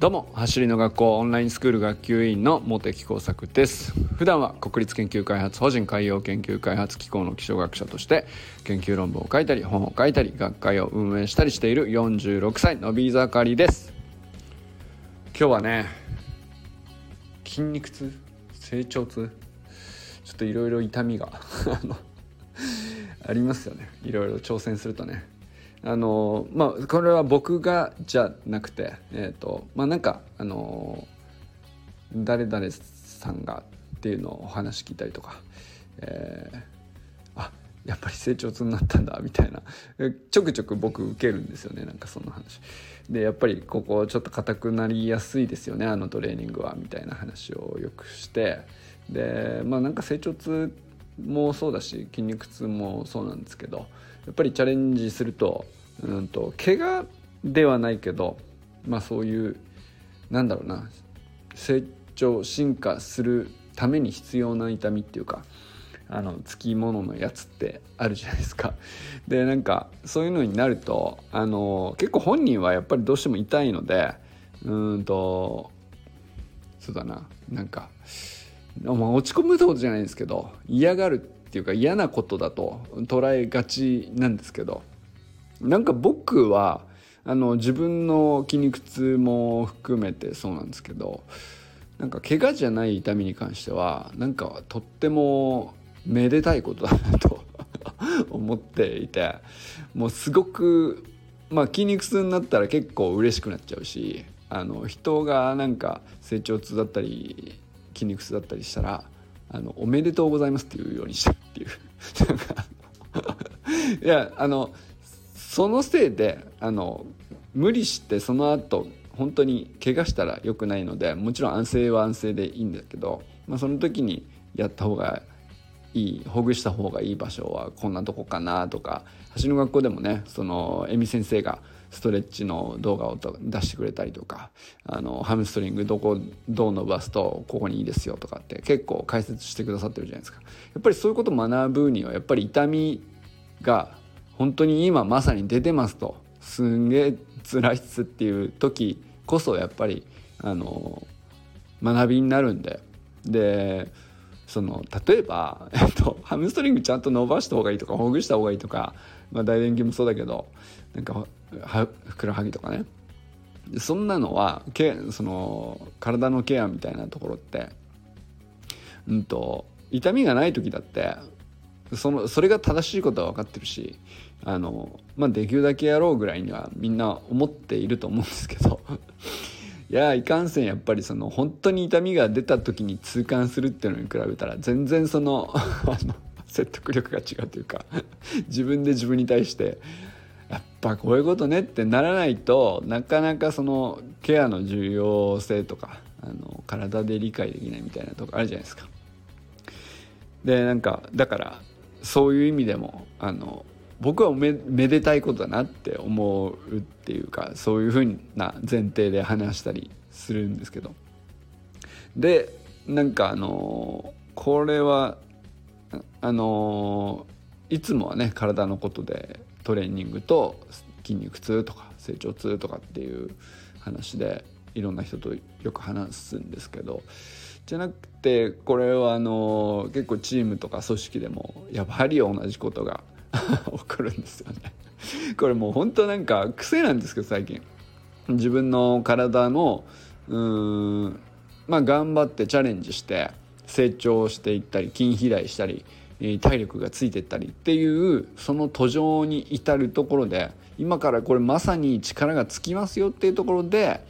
どうも走りの学校オンラインスクール学級委員の茂木耕作です。普段は国立研究開発法人海洋研究開発機構の気象学者として研究論文を書いたり本を書いたり学会を運営したりしている46歳のび盛りです。今日はね筋肉痛？成長痛？ちょっといろいろ痛みがありますよね。いろいろ挑戦するとね。あのまあこれは僕がじゃなくてえっ、ー、とまあなんかあの誰々さんがっていうのをお話聞いたりとか、えー、あやっぱり成長痛になったんだみたいなちょくちょく僕受けるんですよねなんかその話。でやっぱりここちょっと硬くなりやすいですよねあのトレーニングはみたいな話をよくして。でまあなんか成長痛もそうだし筋肉痛もそうなんですけどやっぱりチャレンジするとうんと怪我ではないけどまあそういうなんだろうな成長進化するために必要な痛みっていうかあのつきもののやつってあるじゃないですか。でなんかそういうのになるとあの結構本人はやっぱりどうしても痛いのでうんとそうだななんか、まあ、落ち込むってことじゃないんですけど嫌がるっていうか嫌なことだと捉えがちなんですけどなんか僕はあの自分の筋肉痛も含めてそうなんですけどなんか怪我じゃない痛みに関してはなんかとってもめでたいことだなと 思っていてもうすごくまあ筋肉痛になったら結構嬉しくなっちゃうしあの人がなんか成長痛だったり筋肉痛だったりしたらあのおめでとうございますっていうようにしたっていう。いやあのそのせいであの無理してその後本当に怪我したら良くないのでもちろん安静は安静でいいんだけど、まあ、その時にやった方がいいほぐした方がいい場所はこんなとこかなとか橋の学校でもねその恵美先生がストレッチの動画を出してくれたりとかあのハムストリングどこどう伸ばすとここにいいですよとかって結構解説してくださってるじゃないですか。やっぱりそういうことを学ぶにはやっぱり痛みが本当に今まさに出てますと。すんげえ辛いっすっていう時こそやっぱりあの学びになるんで。でその例えば、えっと、ハムストリングちゃんと伸ばした方がいいとかほぐした方がいいとか、まあ、大電筋もそうだけどなんかふくらはぎとかね。そんなのはけその体のケアみたいなところって、うんと、痛みがない時だってそのそれが正しいことは分かってるしあの、まあ、できるだけやろうぐらいにはみんな思っていると思うんですけど。いやいかんせんやっぱりその本当に痛みが出た時に痛感するっていうのに比べたら全然その 説得力が違うというか 自分で自分に対してやっぱこういうことねってならないとなかなかそのケアの重要性とかあの体で理解できないみたいなとこあるじゃないですか。でなんかだからそういう意味でもあの僕はめめでたいことだなって思うっていうかそういうふうな前提で話したりするんですけど。でなんかあのこれはあのいつもはね体のことでトレーニングと筋肉痛とか成長痛とかっていう話でいろんな人とよく話すんですけど。じゃなくてこれはあの結構チームとか組織でもやはり同じことが 起こるんですよね。これもう本当なんか癖なんですけど最近自分の体のうーんまあ頑張ってチャレンジして成長していったり筋肥大したり体力がついてったりっていうその途上に至るところで今からこれまさに力がつきますよっていうところで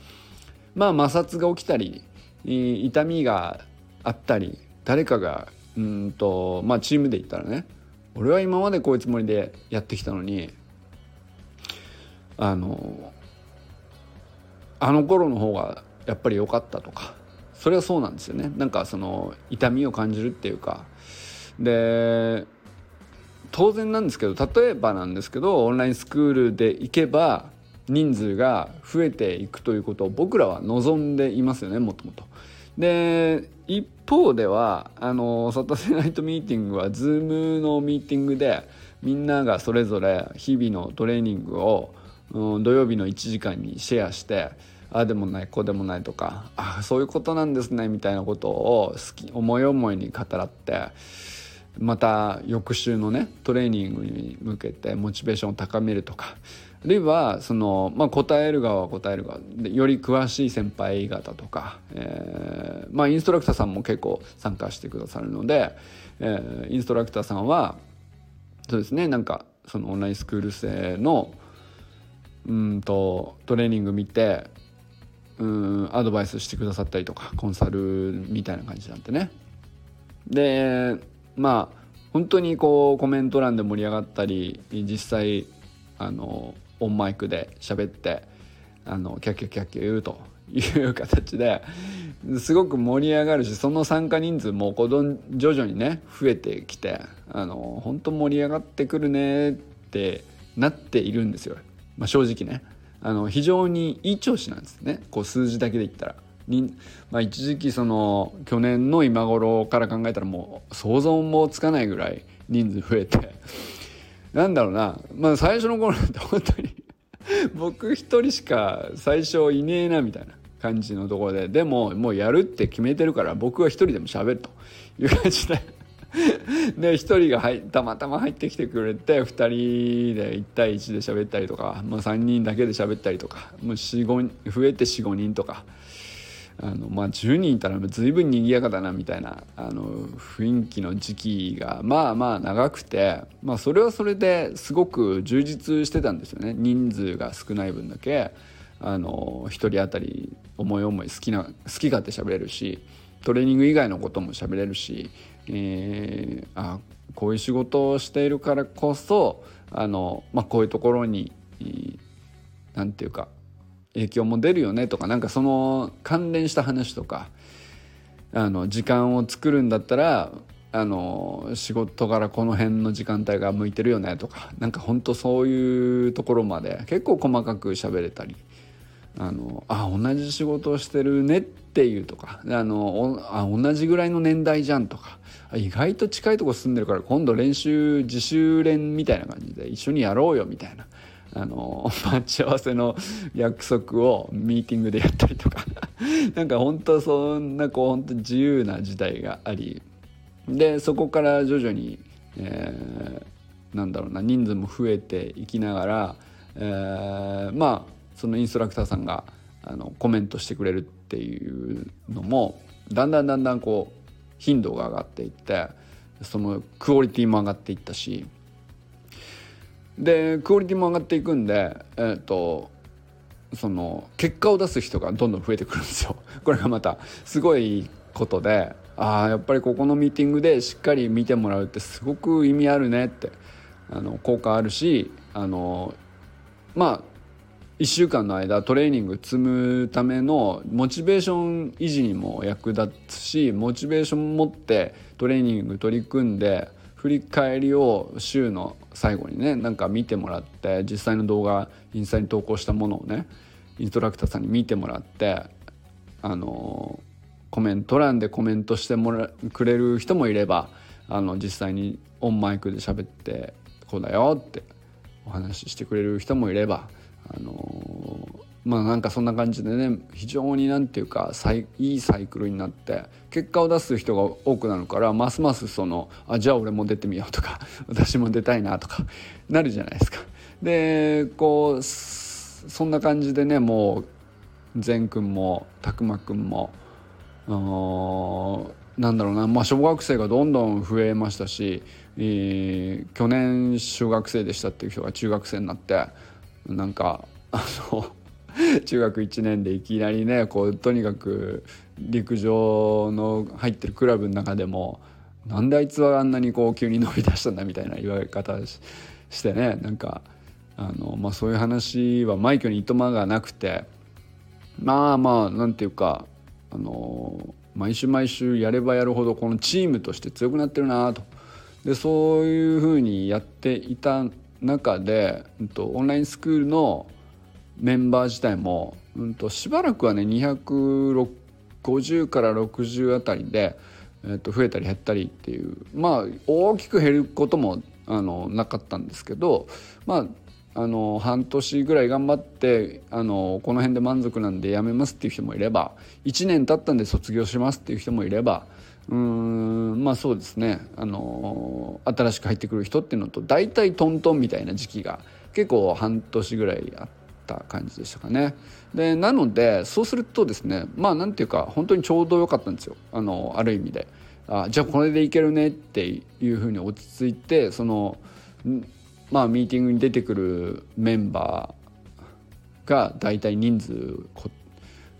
まあ摩擦が起きたり痛みがあったり誰かがうんとまあチームで言ったらね俺は今までこういうつもりでやってきたのにあのあの頃の方がやっぱり良かったとかそれはそうなんですよねなんかその痛みを感じるっていうかで当然なんですけど例えばなんですけどオンラインスクールで行けば人数が増えていくということを僕らは望んでいますよねもともと。で一方ではあのサタデーナイトミーティングは Zoom のミーティングでみんながそれぞれ日々のトレーニングを、うん、土曜日の1時間にシェアして、ああったりああでもないこうでもないとかあそういうことなんですねみたいなことを好き思い思いに語らってまた翌週のねトレーニングに向けてモチベーションを高めるとかあるいはその、まあ、答える側は答える側でより詳しい先輩方とか、えーまあ、インストラクターさんも結構参加してくださるので、えー、インストラクターさんはそうですねなんかそのオンラインスクール生のうんとトレーニング見てうんアドバイスしてくださったりとかコンサルみたいな感じなんでね。でまあ本当にこうコメント欄で盛り上がったり実際あのオンマイクで喋ってあのキャッキャキャッキャ言うという形ですごく盛り上がるしその参加人数もこう徐々にね増えてきてあの本当盛り上がってくるねってなっているんですよ、まあ、正直ね。あの非常にいい調子なんですね。こう数字だけで言ったら。にまあ、一時期その去年の今頃から考えたらもう想像もつかないぐらい人数増えてなんだろうな、まあ、最初の頃なんて本当に 僕一人しか最初いねえなみたいな感じのところででももうやるって決めてるから僕は一人でも喋ると。いう感じ でで1人が入たまたま入ってきてくれて2人で1対1で喋ったりとか、まあ、3人だけで喋ったりとかもう45増えて45人とか。あのまあ、10人いたら随分賑やかだなみたいなあの雰囲気の時期がまあまあ長くて、まあ、それはそれですごく充実してたんですよね。人数が少ない分だけあの1人当たり思い思い好きな好き勝手喋れるしトレーニング以外のことも喋れるしえー、あこういう仕事をしているからこそあの、まあ、こういうところに何て言うか影響も出るよねとかなんかその関連した話とかあの時間を作るんだったらあの仕事からこの辺の時間帯が向いてるよねとかなんかほんとそういうところまで結構細かく喋れたりあのあ同じ仕事をしてるねっていうとかあのあ同じぐらいの年代じゃんとか意外と近いとこ住んでるから今度練習自主練みたいな感じで一緒にやろうよみたいな。あの 待ち合わせの約束をミーティングでやったりとか。なんか本当そんなこう本当自由な時代があり。でそこから徐々に、えー、なんだろうな人数も増えていきながら、えー、まあそのインストラクターさんがあのコメントしてくれるっていうのもだんだんだんだんこう頻度が上がっていってそのクオリティも上がっていったしでクオリティも上がっていくんでえっ、とその結果を出す人がどんどん増えてくるんですよ。これがまたすごいことでああやっぱりここのミーティングでしっかり見てもらうってすごく意味あるねってあの効果あるしあのまあ1週間の間トレーニング積むためのモチベーション維持にも役立つしモチベーション持ってトレーニング取り組んで振り返りを週の最後にねなんか見てもらって実際の動画インスタに投稿したものをねインストラクターさんに見てもらってあのコメント欄でコメントしてもらくれる人もいればあの実際にオンマイクで喋ってこうだよってお話ししてくれる人もいればあのまあなんかそんな感じでね非常になんていうかいいサイクルになって結果を出す人が多くなるからますますそのあじゃあ俺も出てみようとか 私も出たいなとかなるじゃないですか。でこうそんな感じでねもう善くんも拓磨くんもなんだろうな、まあ、小学生がどんどん増えましたし、えー、去年小学生でしたっていう人が中学生になってなんかあの 中学1年でいきなりねこうとにかく陸上の入ってるクラブの中でもなんであいつはあんなにこう急に伸び出したんだみたいな言われ方してねなんかあの、まあ、そういう話は枚挙にいとまがなくてまあまあなんていうかあの毎週毎週やればやるほどこのチームとして強くなってるなと。でそういうふうにやっていた中で、うんと、オンラインスクールのメンバー自体も、うんと、しばらくはね250から60あたりで、えー、と増えたり減ったりっていうまあ大きく減ることもあのなかったんですけどまああの半年ぐらい頑張ってあのこの辺で満足なんでやめますっていう人もいれば1年経ったんで卒業しますっていう人もいればうんまあそうですね。あの新しく入ってくる人っていうのと大体トントンみたいな時期が結構半年ぐらいあった感じでしたかね。でなのでそうするとですねまあなんていうか本当にちょうど良かったんですよあのある意味で。あじゃあこれでいけるねっていうふうに落ち着いてそのまあミーティングに出てくるメンバーが大体人数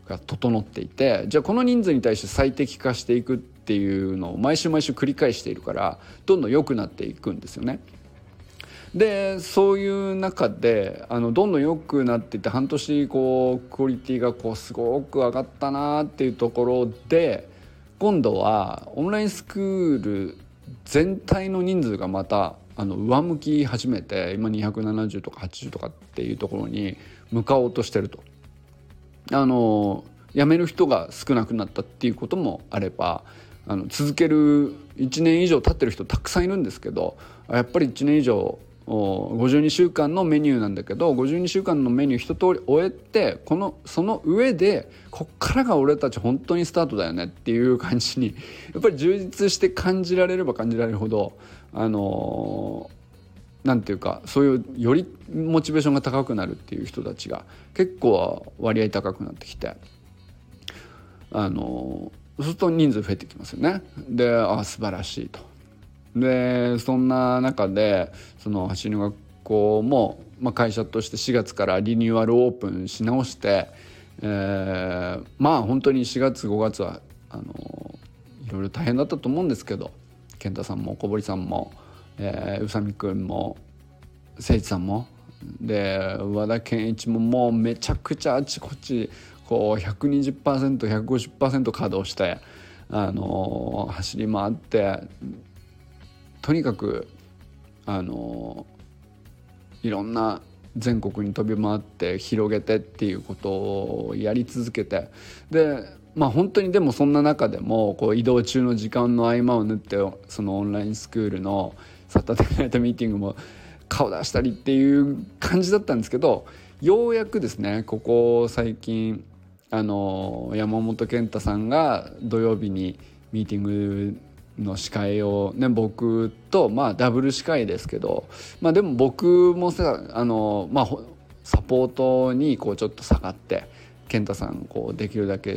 が整っていてじゃあこの人数に対して最適化していくっていうのを毎週毎週繰り返しているからどんどん良くなっていくんですよね。でそういう中であのどんどん良くなっていって半年こうクオリティがこうすごく上がったなっていうところで今度はオンラインスクール全体の人数がまたあの上向き始めて今270とか80とかっていうところに向かおうとしてると。あの辞める人が少なくなったっていうこともあればあの続ける1年以上経ってる人たくさんいるんですけどやっぱり1年以上52週間のメニューなんだけど52週間のメニュー一通り終えてこのその上でこっからが俺たち本当にスタートだよねっていう感じにやっぱり充実して感じられれば感じられるほどあのなんていうかそういうよりモチベーションが高くなるっていう人たちが結構割合高くなってきてあのそうすると人数増えてきますよね。であ素晴らしいと。でそんな中でその走りの学校も、まあ、会社として4月からリニューアルオープンし直して、えー、まあ本当に4月5月はあのいろいろ大変だったと思うんですけど健太さんも小堀さんも、えー、宇佐美君も誠一さんもで和田健一ももうめちゃくちゃあちこちこう 120%150% 稼働してあの走り回ってとにかくあのいろんな全国に飛び回って広げてっていうことをやり続けてでまあ本当にでもそんな中でもこう移動中の時間の合間を縫ってそのオンラインスクールのサタデーナイトミーティングも顔出したりっていう感じだったんですけどようやくですねここ最近あの山本健太さんが土曜日にミーティングの司会をね僕とまあダブル司会ですけどまあでも僕もさあのまあサポートにこうちょっと下がって健太さんこうできるだけや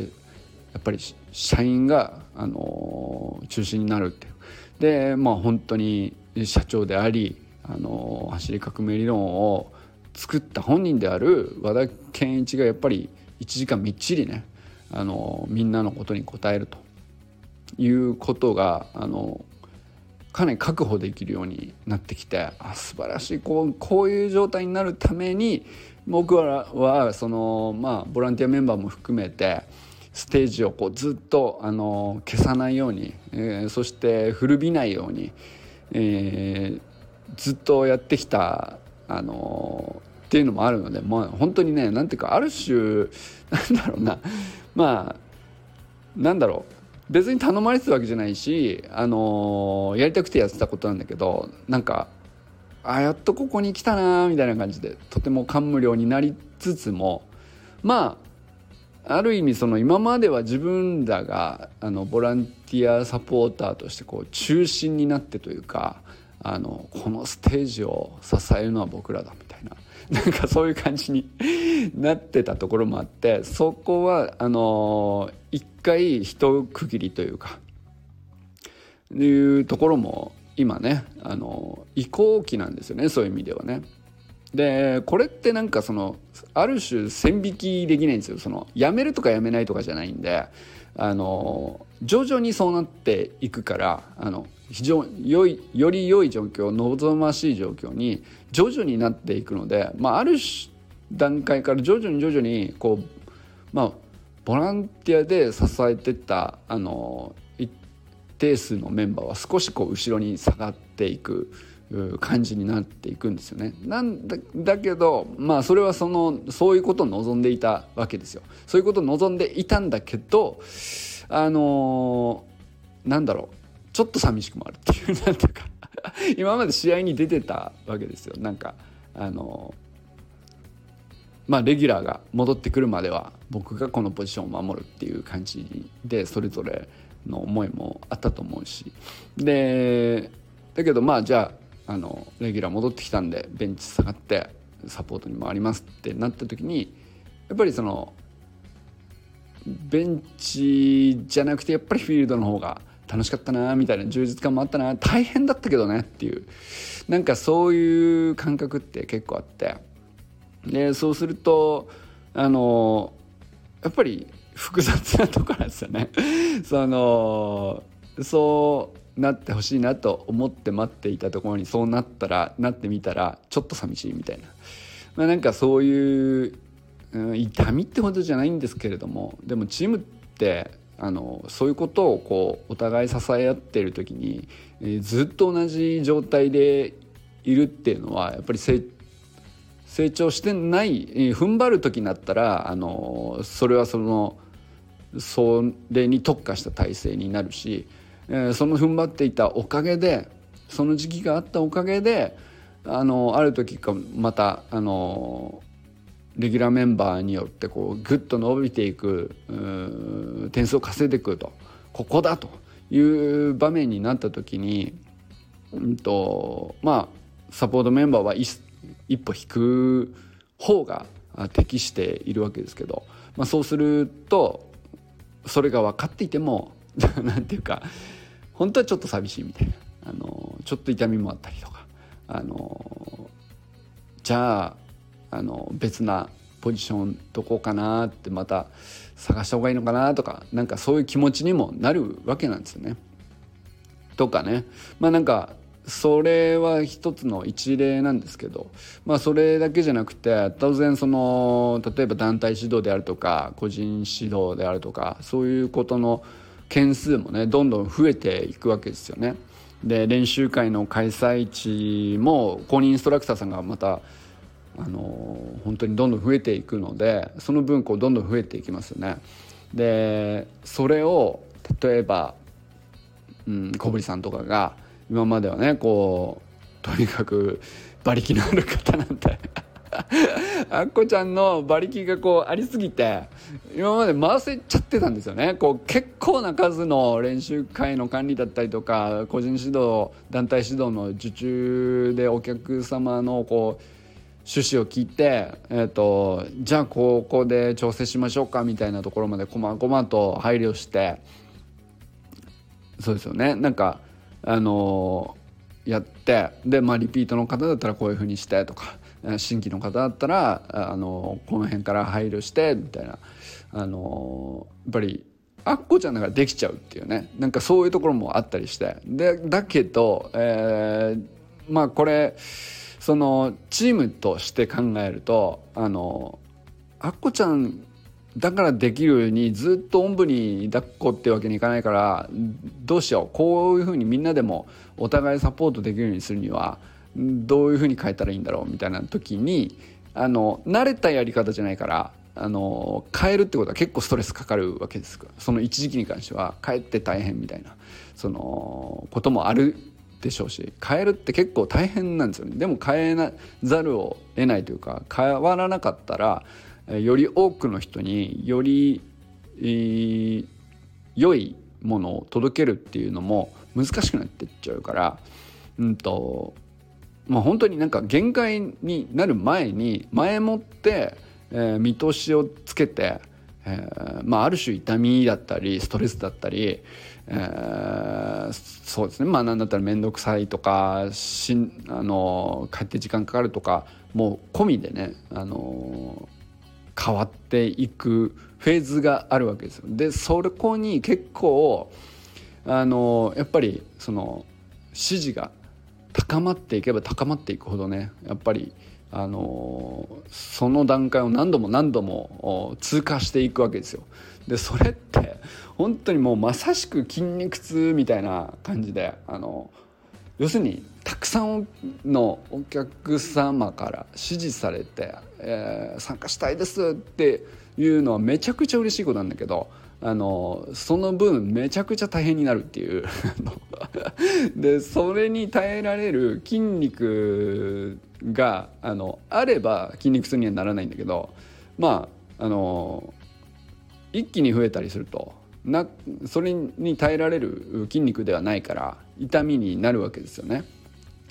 っぱり社員があの中心になるってでまあ本当に社長でありあの走り革命理論を作った本人である和田健一がやっぱり1時間みっちりねあのみんなのことに答えると。いうことがあのかなり確保できるようになってきてあ素晴らしいこうこういう状態になるために僕らはそのまあボランティアメンバーも含めてステージをこうずっとあの消さないように、えー、そして古びないように、えー、ずっとやってきたあのっていうのもあるので、まあ、本当にねなんていうかある種なんだろうなまあなんだろう別に頼まれてたわけじゃないし、あのー、やりたくてやってたことなんだけどなんかあやっとここに来たなみたいな感じでとても感無量になりつつもまあある意味その今までは自分らがあのボランティアサポーターとしてこう中心になってというかあのこのステージを支えるのは僕らだみたいな なんかそういう感じになってたところもあってそこはあの一回一区切りというかいうところも今ねあの移行期なんですよねそういう意味ではね。でこれってなんかそのある種線引きできないんですよそのやめるとかやめないとかじゃないんであの徐々にそうなっていくからあの非常に良いより良い状況望ましい状況に徐々になっていくので、まあ、ある段階から徐々に徐々にこうまあボランティアで支えてたあの一定数のメンバーは少しこう後ろに下がっていく感じになっていくんですよね。なんだだけどまあそれはそのそういうことを望んでいたわけですよ。そういうことを望んでいたんだけどあのなんだろうちょっと寂しくもあるっていうなんていうか 今まで試合に出てたわけですよなんかあのまあレギュラーが戻ってくるまでは僕がこのポジションを守るっていう感じでそれぞれの思いもあったと思うし。でだけどまあじゃああのレギュラー戻ってきたんでベンチ下がってサポートに回りますってなった時にやっぱりそのベンチじゃなくてやっぱりフィールドの方が楽しかったなみたいな充実感もあったな。大変だったけどねっていう。なんかそういう感覚って結構あって。でそうするとあのやっぱり複雑なところなんですよね。そのそうなってほしいなと思って待っていたところにそうなったらなってみたらちょっと寂しいみたいな、まあ、なんかそういう、うん、痛みってほどじゃないんですけれどもでもチームってあのそういうことをこうお互い支え合ってる時に、えー、ずっと同じ状態でいるっていうのはやっぱり成成長してない、えー、踏ん張る時になったらあのそれはそのそれに特化した体制になるし、えー、その踏ん張っていたおかげでその時期があったおかげであのある時かまたあのレギュラーメンバーによってこうグッと伸びていく点数を稼いでいくと。ここだと。いう場面になった時に、うんとまあ、サポートメンバーは一一歩引く方が適しているわけですけど、まあ、そうするとそれが分かっていても 何ていうか本当はちょっと寂しいみたいなあのちょっと痛みもあったりとかあのじゃああの別なポジションどこかなってまた探した方がいいのかなとかなんかそういう気持ちにもなるわけなんですよね。とかねまあなんかそれは一つの一例なんですけど、まあ、それだけじゃなくて当然その例えば団体指導であるとか個人指導であるとかそういうことの件数もねどんどん増えていくわけですよね。で練習会の開催地も公認インストラクターさんがまたあの本当にどんどん増えていくのでその分こうどんどん増えていきますよね。でそれを例えば、うん、小堀さんとかが今まではねこうとにかく馬力のある方なんて。あっこちゃんの馬力がこうありすぎて今まで回せちゃってたんですよね。こう結構な数の練習会の管理だったりとか個人指導団体指導の受注でお客様のこう趣旨を聞いて、えーと、じゃあここで調整しましょうかみたいなところまでこまごまと配慮して。そうですよね。なんかあの、やってで、まあ、リピートの方だったらこういうふうにしてとか新規の方だったら、あの、この辺から配慮してみたいな、あの、やっぱりあっこちゃんだからできちゃうっていうね。なんかそういうところもあったりして。でだけど、えー、まあこれそのチームとして考えるとあのあっこちゃんだからできるようにずっとおんぶに抱っこってわけにいかないからどうしよう。こういうふうにみんなでもお互いサポートできるようにするにはどういうふうに変えたらいいんだろうみたいな時にあの慣れたやり方じゃないからあの変えるってことは結構ストレスかかるわけですからその一時期に関しては帰って大変みたいなそのこともあるでしょうし変えるって結構大変なんですよね。でも変えなざるを得ないというか変わらなかったらより多くの人により、えー、良いものを届けるっていうのも難しくなってっちゃうからうんとまあ本当になんか限界になる前に前もって、えー、見通しをつけて、えーまあ、ある種痛みだったりストレスだったり、えー、そうですね。まあ何だったら面倒くさいとかしんあの帰って時間かかるとかもう込みでねあの変わっていくフェーズがあるわけですよ。でそこに結構あのやっぱりその支持が高まっていけば高まっていくほどねやっぱりあのその段階を何度も何度も通過していくわけですよ。でそれって本当にもうまさしく筋肉痛みたいな感じであの要するにたくさんのお客様から支持されて、えー、参加したいですっていうのはめちゃくちゃ嬉しいことなんだけどあのその分めちゃくちゃ大変になるっていう。でそれに耐えられる筋肉があのあれば筋肉痛にはならないんだけどまああの一気に増えたりするとなそれに耐えられる筋肉ではないから痛みになるわけですよね。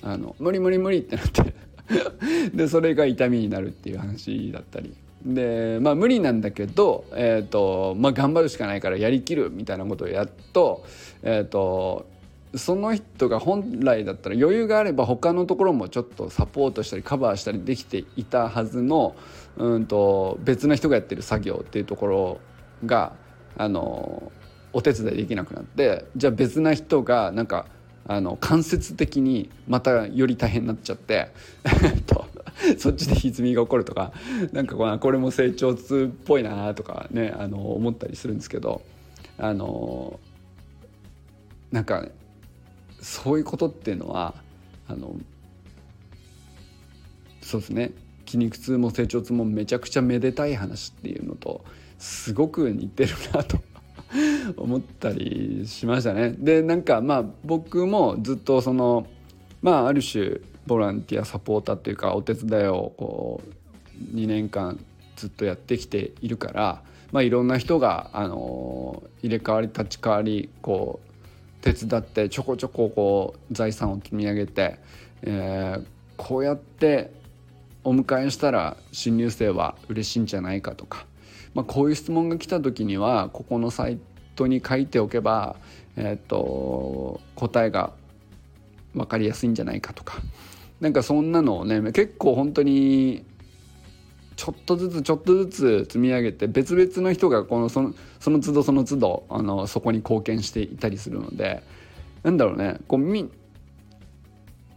あの無理無理無理ってなって でそれが痛みになるっていう話だったりでまあ無理なんだけど、えーとまあ、頑張るしかないからやりきるみたいなことをやっと,、えーとその人が本来だったら余裕があれば他のところもちょっとサポートしたりカバーしたりできていたはずのうんと別な人がやってる作業っていうところがあのお手伝いできなくなってじゃあ別な人がなんかあの間接的にまたより大変になっちゃってそっちで歪みが起こるとかなんかこれも成長痛っぽいなとかねあの思ったりするんですけどあのなんかそういうことっていうのはあのそうですね。筋肉痛も成長痛もめちゃくちゃめでたい話っていうのとすごく似てるなと 思ったりしましたね。でなんかまあ僕もずっとそのまあある種ボランティアサポーターっていうかお手伝いをこう2年間ずっとやってきているから、まあ、いろんな人が、あの入れ替わり立ち替わりこう手伝ってちょこちょここう財産を積み上げて、えー、こうやってお迎えしたら新入生は嬉しいんじゃないかとか、まあ、こういう質問が来た時にはここのサイトに書いておけば、えーと、答えが分かりやすいんじゃないかとか。なんかそんなのをね結構本当にちょっとずつちょっとずつ積み上げて別々の人がこのそのその都度その都度あのそこに貢献していたりするのでなんだろうねこうみ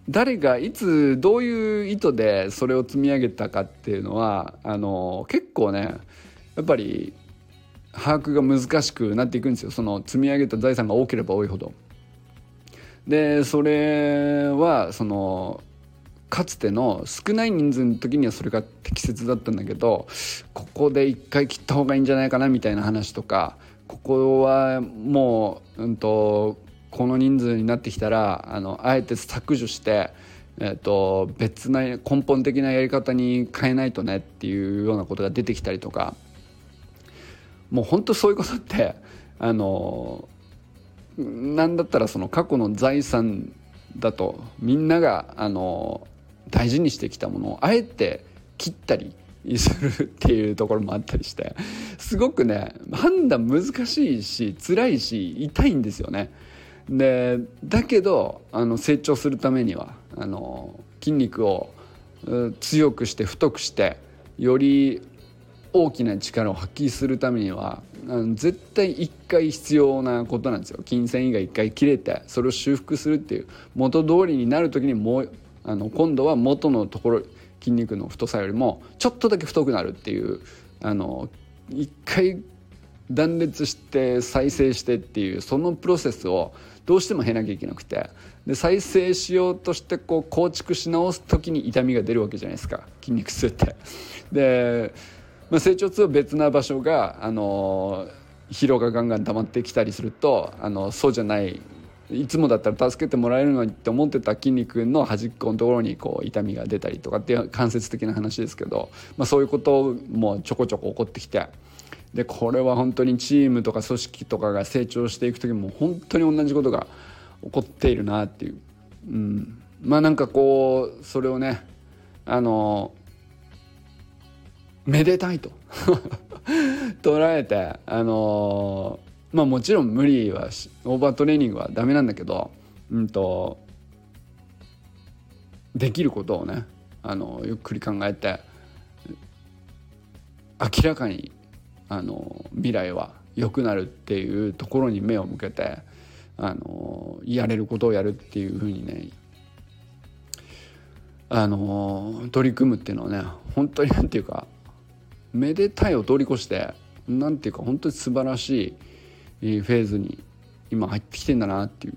誰がいつどういう意図でそれを積み上げたかっていうのはあの結構ねやっぱり把握が難しくなっていくんですよその積み上げた財産が多ければ多いほど。でそれはそのかつての少ない人数の時にはそれが適切だったんだけどここで一回切った方がいいんじゃないかなみたいな話とかここはもう、うんと、この人数になってきたらあのあえて削除して、えーと、別な根本的なやり方に変えないとねっていうようなことが出てきたりとかもう本当そういうことってあのなんだったらその過去の財産だとみんながあの大事にしてきたものをあえて切ったりするっていうところもあったりしてすごくね判断難しいし辛いし痛いんですよね。でだけどあの成長するためにはあの筋肉を強くして太くしてより大きな力を発揮するためには絶対一回必要なことなんですよ筋繊維が一回切れてそれを修復するっていう元通りになる時にもうあの今度は元のところ筋肉の太さよりもちょっとだけ太くなるっていうあの一回断裂して再生してっていうそのプロセスをどうしても経なきゃいけなくてで再生しようとしてこう構築し直す時に痛みが出るわけじゃないですか筋肉痛って。で、まあ、成長痛は別な場所があの疲労がガンガン溜まってきたりするとあのそうじゃないいつもだったら助けてもらえるのにって思ってた筋肉の端っこのところにこう痛みが出たりとかっていう間接的な話ですけど、まあ、そういうこともちょこちょこ起こってきてでこれは本当にチームとか組織とかが成長していく時も本当に同じことが起こっているなっていう、うん、まあなんかこうそれをねあのめでたいと。捉えてあのまあもちろん無理はオーバートレーニングはダメなんだけど、うんと、できることをねあのゆっくり考えて明らかにあの未来は良くなるっていうところに目を向けてあのやれることをやるっていうふうにねあの取り組むっていうのはね本当に何て言うかめでたいを通り越して何て言うか本当に素晴らしいフェーズに今入ってきてんだなっていう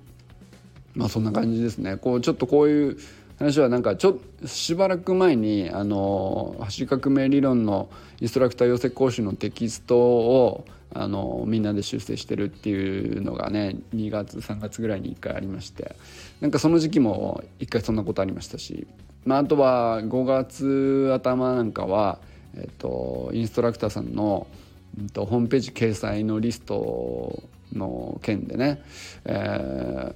まあそんな感じですね。こうちょっとこういう話はなんかちょしばらく前にあの橋革命理論のインストラクター養成講習のテキストをあのみんなで修正してるっていうのがね2月3月ぐらいに1回ありましてなんかその時期も1回そんなことありましたしまあ、あとは5月頭なんかは、えっと、インストラクターさんの、えっと、ホームページ掲載のリストの件でね、えー、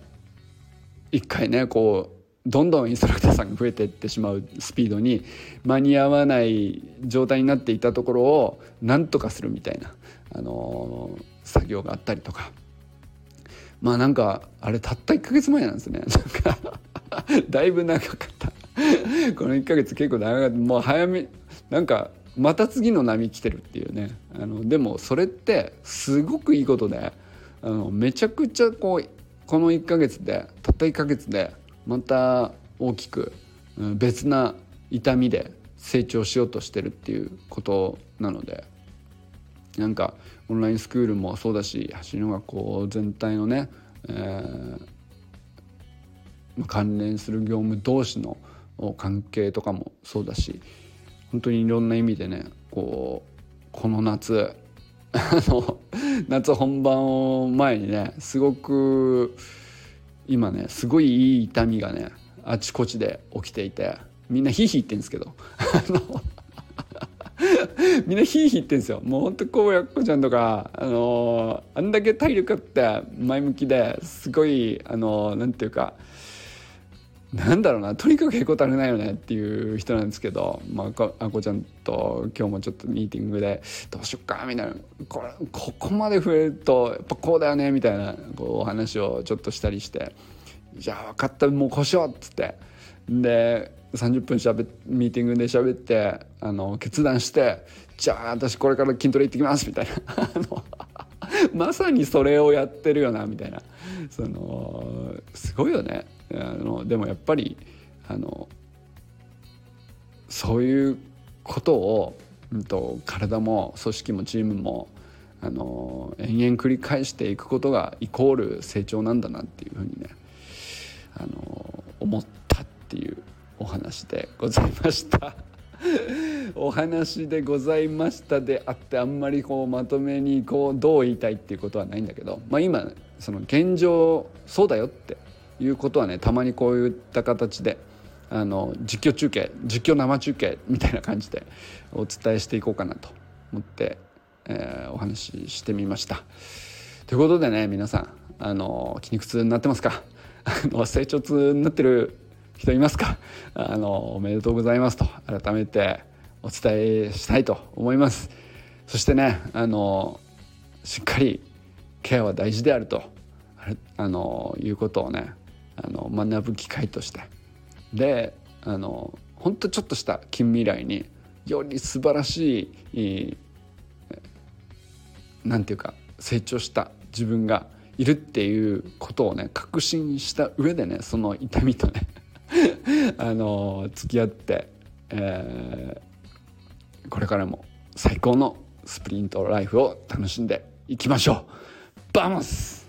一回ねこうどんどんインストラクターさんが増えていってしまうスピードに間に合わない状態になっていたところをなんとかするみたいな、あのー、作業があったりとか。まあなんかあれたった1ヶ月前なんですね。なんかだいぶ長かった。この1ヶ月結構長かった。もう早めなんかまた次の波来てるっていうね。あのでもそれってすごくいいことであのめちゃくちゃこうこの1ヶ月でたった1ヶ月でまた大きく別な痛みで成長しようとしてるっていうことなのでなんかオンラインスクールもそうだし走りの学校全体のね、えー、関連する業務同士の関係とかもそうだし本当にいろんな意味でねこうこの夏 あの夏本番を前にねすごく今ねすごいいい痛みがねあちこちで起きていてみんなヒーヒー言ってんですけど みんなヒーヒー言ってんですよ。もうほんとこうやっこちゃんとかあのー、あんだけ体力あって前向きですごいあのー、なんていうかなんだろうなとにかくへこたれないよねっていう人なんですけど、まあ、あこちゃんと今日もちょっとミーティングでどうしよっかみたいな。これここまで増えるとやっぱこうだよねみたいなこうお話をちょっとしたりして「じゃあ分かったもうこうしよう」っつって。で30分しゃべミーティングで喋ってあの決断して「じゃあ私これから筋トレ行ってきます」みたいな。まさにそれをやってるよなみたいなそのすごいよねあのでもやっぱりあのそういうことを、うんと、体も組織もチームもあの延々繰り返していくことがイコール成長なんだなっていうふうにねあの思ったっていうお話でございました。お話でございましたであってあんまりこうまとめにこうどう言いたいっていうことはないんだけど、まあ、今その現状そうだよっていうことはねたまにこういった形であの実況中継実況生中継みたいな感じでお伝えしていこうかなと思って、えー、お話ししてみました。ということでね皆さんあの筋肉痛になってますか？あの成長痛になってる人いますか？あのおめでとうございますと改めてお伝えしたいと思います。そしてねあのしっかりケアは大事であるとあのいうことをねあの学ぶ機会として。であの本当ちょっとした近未来により素晴らしいなんていうか成長した自分がいるっていうことをね確信した上でねその痛みとね あの付き合って、えー、これからも最高のスプリントライフを楽しんでいきましょう。 Vamos